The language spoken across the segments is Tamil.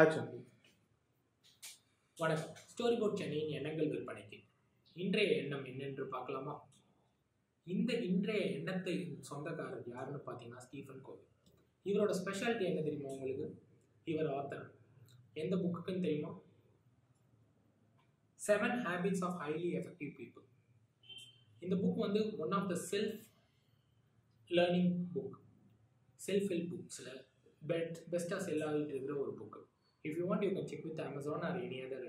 ஆக்ஷன் வணக்கம். ஸ்டோரி போர்ட் சென்னையின் எண்ணங்கள் விற்பனைக்கு இன்றைய எண்ணம் என்னென்று பார்க்கலாமா? இந்த இன்றைய எண்ணத்தை சொந்தக்காரர் யாருன்னு பார்த்தீங்கன்னா ஸ்டீஃபன் கோவி. இவரோட ஸ்பெஷாலிட்டி என்ன தெரியுமா உங்களுக்கு? இவர் ஆத்தர் எந்த புக்குக்குன்னு தெரியுமா? Seven habits of highly effective people இந்த புக் வந்து one of the self learning book self help புக்ஸில் பெட் பெஸ்ட்டாக செல் ஆகிட்டு இருக்கிற ஒரு book if you want you can check with Amazon or any other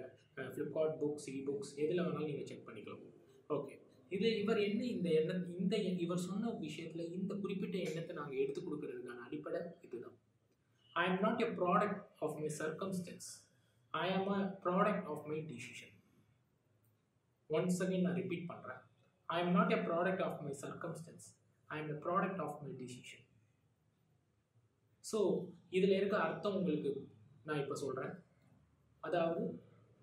Flipkart books e books எதில் வேணாலும் நீங்கள் செக் பண்ணிக்கலாம். ஓகே இது இவர் என்ன இந்த எண்ணம் இந்த இவர் சொன்ன விஷயத்தில் இந்த குறிப்பிட்ட எண்ணத்தை நாங்கள் எடுத்து கொடுக்கறதுக்கான அடிப்படை இதுதான். I am not a product of my circumstances I am a product of my decision once again நான் ரிப்பீட் பண்ணுறேன் I am not a product of my circumstances I am a product of my decision so இதில் இருக்க அர்த்தம் உங்களுக்கு நான் இப்போ சொல்கிறேன் அதாவது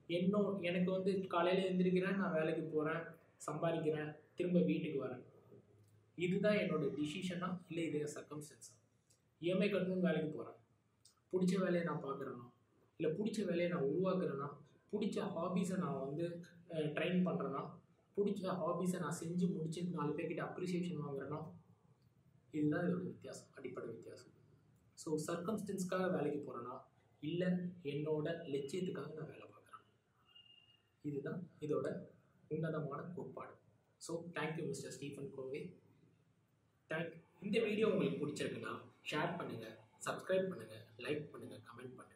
என்னோ எனக்கு வந்து காலையில் எழுந்திரிக்கிறேன் நான் வேலைக்கு போகிறேன் சம்பாதிக்கிறேன் திரும்ப வீட்டுக்கு வரேன். இதுதான் என்னோட டிசிஷனா இல்லை இது சர்க்கம்ஸ்டன்ஸா இஎம்ஐ கட்டணும்னு வேலைக்கு போகிறேன் பிடிச்ச வேலையை நான் பார்க்குறேன்னா இல்லை பிடிச்ச வேலையை நான் உருவாக்குறேன்னா பிடிச்ச ஹாபீஸை நான் வந்து ட்ரைன் பண்ணுறேன்னா பிடிச்ச ஹாபீஸை நான் செஞ்சு முடிச்சு நாலு பேர்கிட்ட அப்ரிசியேஷன் வாங்குறேன்னா இதுதான் இதோட வித்தியாசம் அடிப்படை வித்தியாசம். ஸோ சர்க்கம்ஸ்டன்ஸ்க்காக வேலைக்கு போகிறேன்னா இல்லை என்னோட லட்சியத்துக்காக நான் வேலை பார்க்குறேன். இதுதான் இதோட உன்னதமான கோட்பாடு. So thank you mister Stephen Covey thank இந்த வீடியோ உங்களுக்கு பிடிச்சிருக்குன்னா ஷேர் பண்ணுங்கள் சப்ஸ்கிரைப் பண்ணுங்கள் லைக் பண்ணுங்கள் கமெண்ட் பண்ணுங்கள்